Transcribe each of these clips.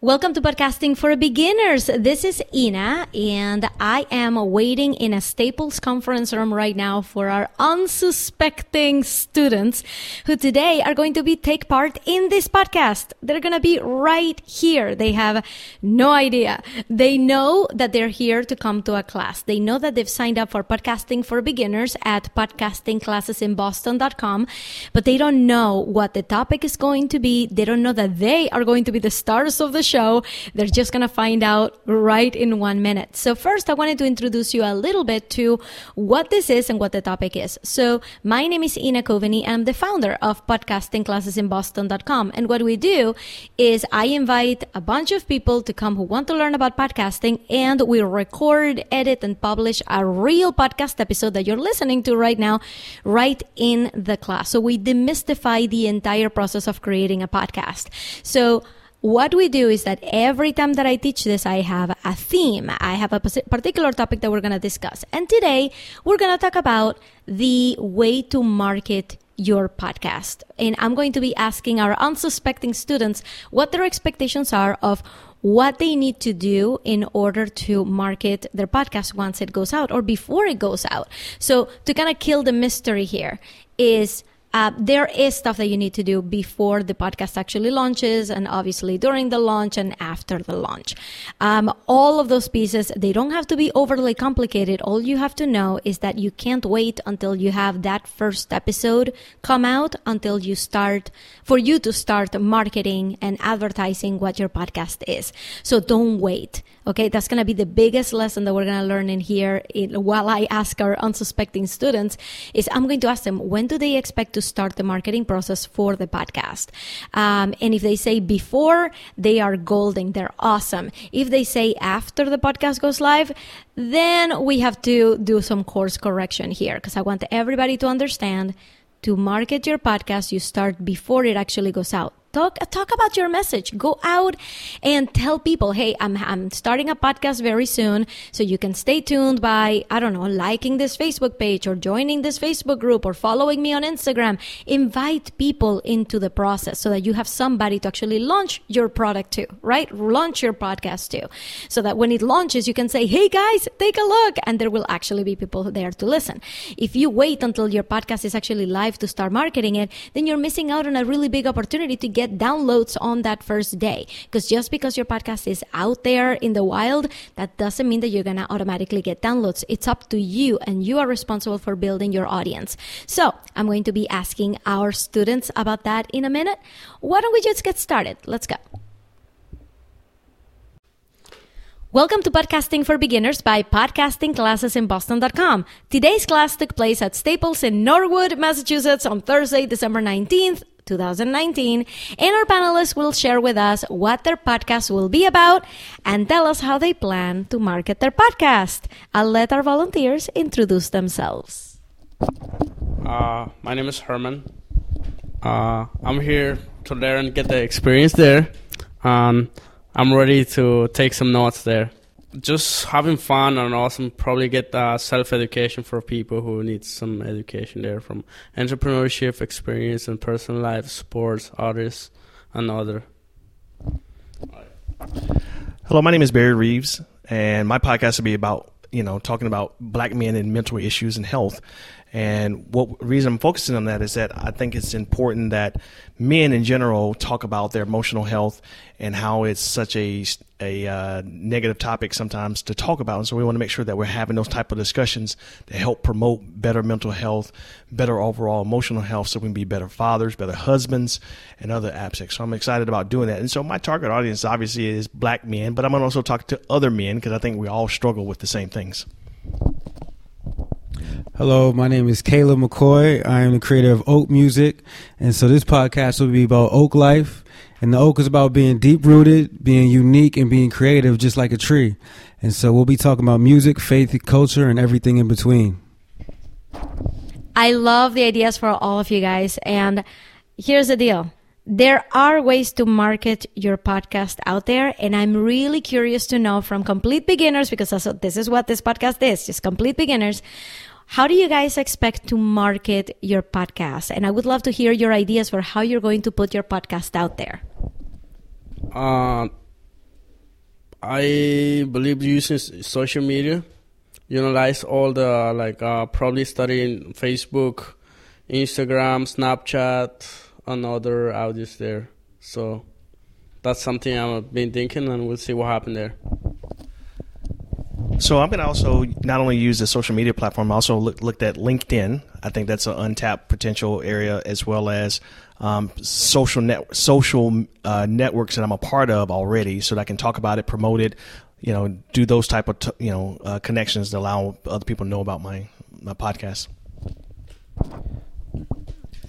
Welcome to Podcasting for Beginners. This is Ina, and I am waiting in a Staples conference room right now for our unsuspecting students who today are going to be take part in this podcast. They're going to be right here. They have no idea. They know that they're here to come to a class. They know that they've signed up for Podcasting for Beginners at podcastingclassesinboston.com, but they don't know what the topic is going to be. They don't know that they are going to be the stars of the show. They're just going to find out right in one minute. So first, I wanted to introduce you a little bit to what this is and what the topic is. So my name is Ina Coveney. I'm the founder of podcastingclassesinboston.com. And what we do is I invite a bunch of people to come who want to learn about podcasting and we record, edit, and publish a real podcast episode that you're listening to right now, right in the class. So we demystify the entire process of creating a podcast. So what we do is that every time that I teach this, I have a theme. I have a particular topic that we're going to discuss. And today we're going to talk about the way to market your podcast. And I'm going to be asking our unsuspecting students what their expectations are of what they need to do in order to market their podcast once it goes out or before it goes out. So to kind of kill the mystery here is uh, there is stuff that you need to do before the podcast actually launches and obviously during the launch and after the launch. Um, all of those pieces, they don't have to be overly complicated. All you have to know is that you can't wait until you have that first episode come out until you start, for you to start marketing and advertising what your podcast is. So don't wait. Okay. That's going to be the biggest lesson that we're going to learn in here in, while I ask our unsuspecting students is I'm going to ask them, when do they expect to start the marketing process for the podcast. Um, and if they say before, they are golden, they're awesome. If they say after the podcast goes live, then we have to do some course correction here because I want everybody to understand to market your podcast, you start before it actually goes out. Talk, talk about your message. Go out and tell people, hey, I'm, I'm starting a podcast very soon. So you can stay tuned by, I don't know, liking this Facebook page or joining this Facebook group or following me on Instagram. Invite people into the process so that you have somebody to actually launch your product to, right? Launch your podcast to. So that when it launches, you can say, hey guys, take a look. And there will actually be people there to listen. If you wait until your podcast is actually live to start marketing it, then you're missing out on a really big opportunity to get downloads on that first day. Because just because your podcast is out there in the wild, that doesn't mean that you're going to automatically get downloads. It's up to you and you are responsible for building your audience. So I'm going to be asking our students about that in a minute. Why don't we just get started? Let's go. Welcome to Podcasting for Beginners by podcastingclassesinboston.com. Today's class took place at Staples in Norwood, Massachusetts on Thursday, December 19th, 2019, and our panelists will share with us what their podcast will be about and tell us how they plan to market their podcast. I'll let our volunteers introduce themselves. Uh, my name is Herman. Uh, I'm here to learn and get the experience there. Um, I'm ready to take some notes there just having fun and awesome. Probably get uh, self education for people who need some education there from entrepreneurship experience and personal life, sports, artists, and other. Hello, my name is Barry Reeves, and my podcast will be about you know talking about black men and mental issues and health. And what reason I'm focusing on that is that I think it's important that men in general talk about their emotional health and how it's such a a uh, negative topic sometimes to talk about. And so we want to make sure that we're having those type of discussions to help promote better mental health, better overall emotional health, so we can be better fathers, better husbands, and other aspects. So I'm excited about doing that. And so my target audience obviously is black men, but I'm going to also talk to other men because I think we all struggle with the same things. Hello, my name is Caleb McCoy. I am the creator of Oak Music. And so this podcast will be about Oak life. And the Oak is about being deep rooted, being unique, and being creative, just like a tree. And so we'll be talking about music, faith, culture, and everything in between. I love the ideas for all of you guys. And here's the deal there are ways to market your podcast out there. And I'm really curious to know from complete beginners, because this is what this podcast is, just complete beginners. How do you guys expect to market your podcast? And I would love to hear your ideas for how you're going to put your podcast out there. Uh, I believe using social media, utilize all the like uh, probably studying Facebook, Instagram, Snapchat, and other outlets there. So that's something I've been thinking, and we'll see what happens there. So I'm going to also not only use the social media platform, I also look, looked at LinkedIn. I think that's an untapped potential area, as well as um, social net social uh, networks that I'm a part of already, so that I can talk about it, promote it, you know, do those type of t- you know uh, connections to allow other people to know about my my podcast.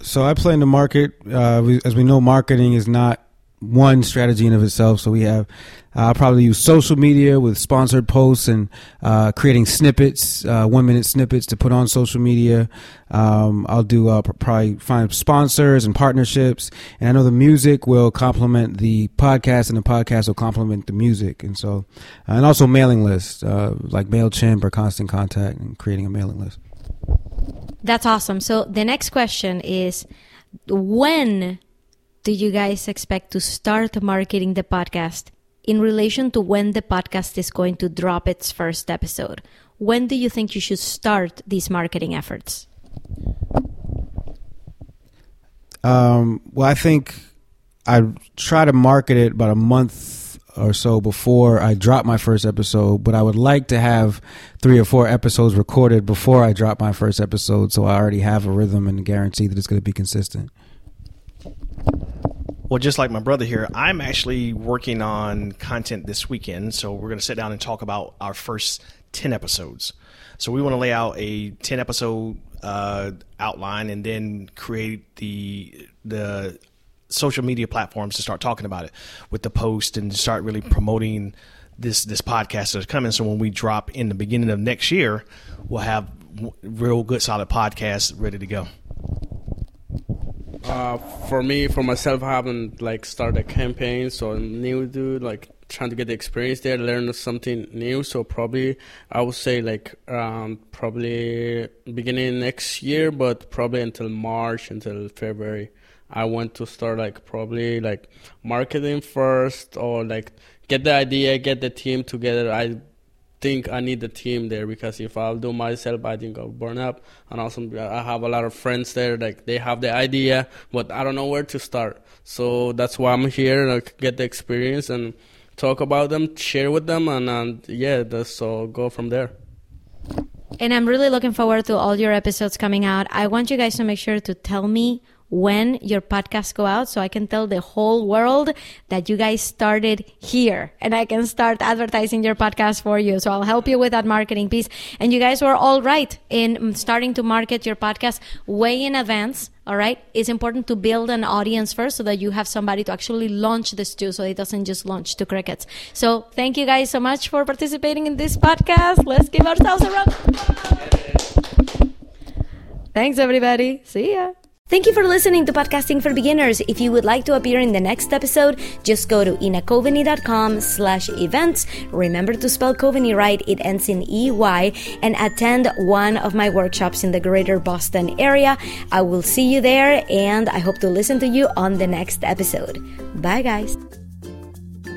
So I play in the market. Uh, we, as we know, marketing is not one strategy in of itself. So we have, uh, I'll probably use social media with sponsored posts and uh, creating snippets, uh, one minute snippets to put on social media. Um, I'll do uh, probably find sponsors and partnerships. And I know the music will complement the podcast, and the podcast will complement the music. And so, uh, and also mailing lists uh, like Mailchimp or Constant Contact, and creating a mailing list. That's awesome. So the next question is, when do you guys expect to start marketing the podcast in relation to when the podcast is going to drop its first episode? When do you think you should start these marketing efforts? Um, well, I think I try to market it about a month or so before I drop my first episode, but I would like to have three or four episodes recorded before I drop my first episode so I already have a rhythm and guarantee that it's going to be consistent. Well, just like my brother here, I'm actually working on content this weekend. So we're going to sit down and talk about our first 10 episodes. So we want to lay out a 10 episode uh, outline and then create the the social media platforms to start talking about it with the post and start really promoting this this podcast that's coming. So when we drop in the beginning of next year, we'll have real good solid podcasts ready to go. Uh, for me, for myself, I haven't like started a campaign, so I'm new to like trying to get the experience there, learn something new. So probably I would say like around probably beginning next year, but probably until March, until February. I want to start like probably like marketing first or like get the idea, get the team together. I think I need the team there because if I'll do myself, I think I'll burn up. And also, I have a lot of friends there, like they have the idea, but I don't know where to start. So that's why I'm here, like get the experience and talk about them, share with them, and, and yeah, that's so go from there. And I'm really looking forward to all your episodes coming out. I want you guys to make sure to tell me when your podcasts go out so I can tell the whole world that you guys started here and I can start advertising your podcast for you. So I'll help you with that marketing piece. And you guys were all right in mm, starting to market your podcast way in advance. All right. It's important to build an audience first so that you have somebody to actually launch this to so it doesn't just launch to crickets. So thank you guys so much for participating in this podcast. Let's give ourselves a round. Thanks, everybody. See ya. Thank you for listening to Podcasting for Beginners. If you would like to appear in the next episode, just go to inacoveney.com slash events. Remember to spell Coveney right. It ends in EY and attend one of my workshops in the greater Boston area. I will see you there and I hope to listen to you on the next episode. Bye guys.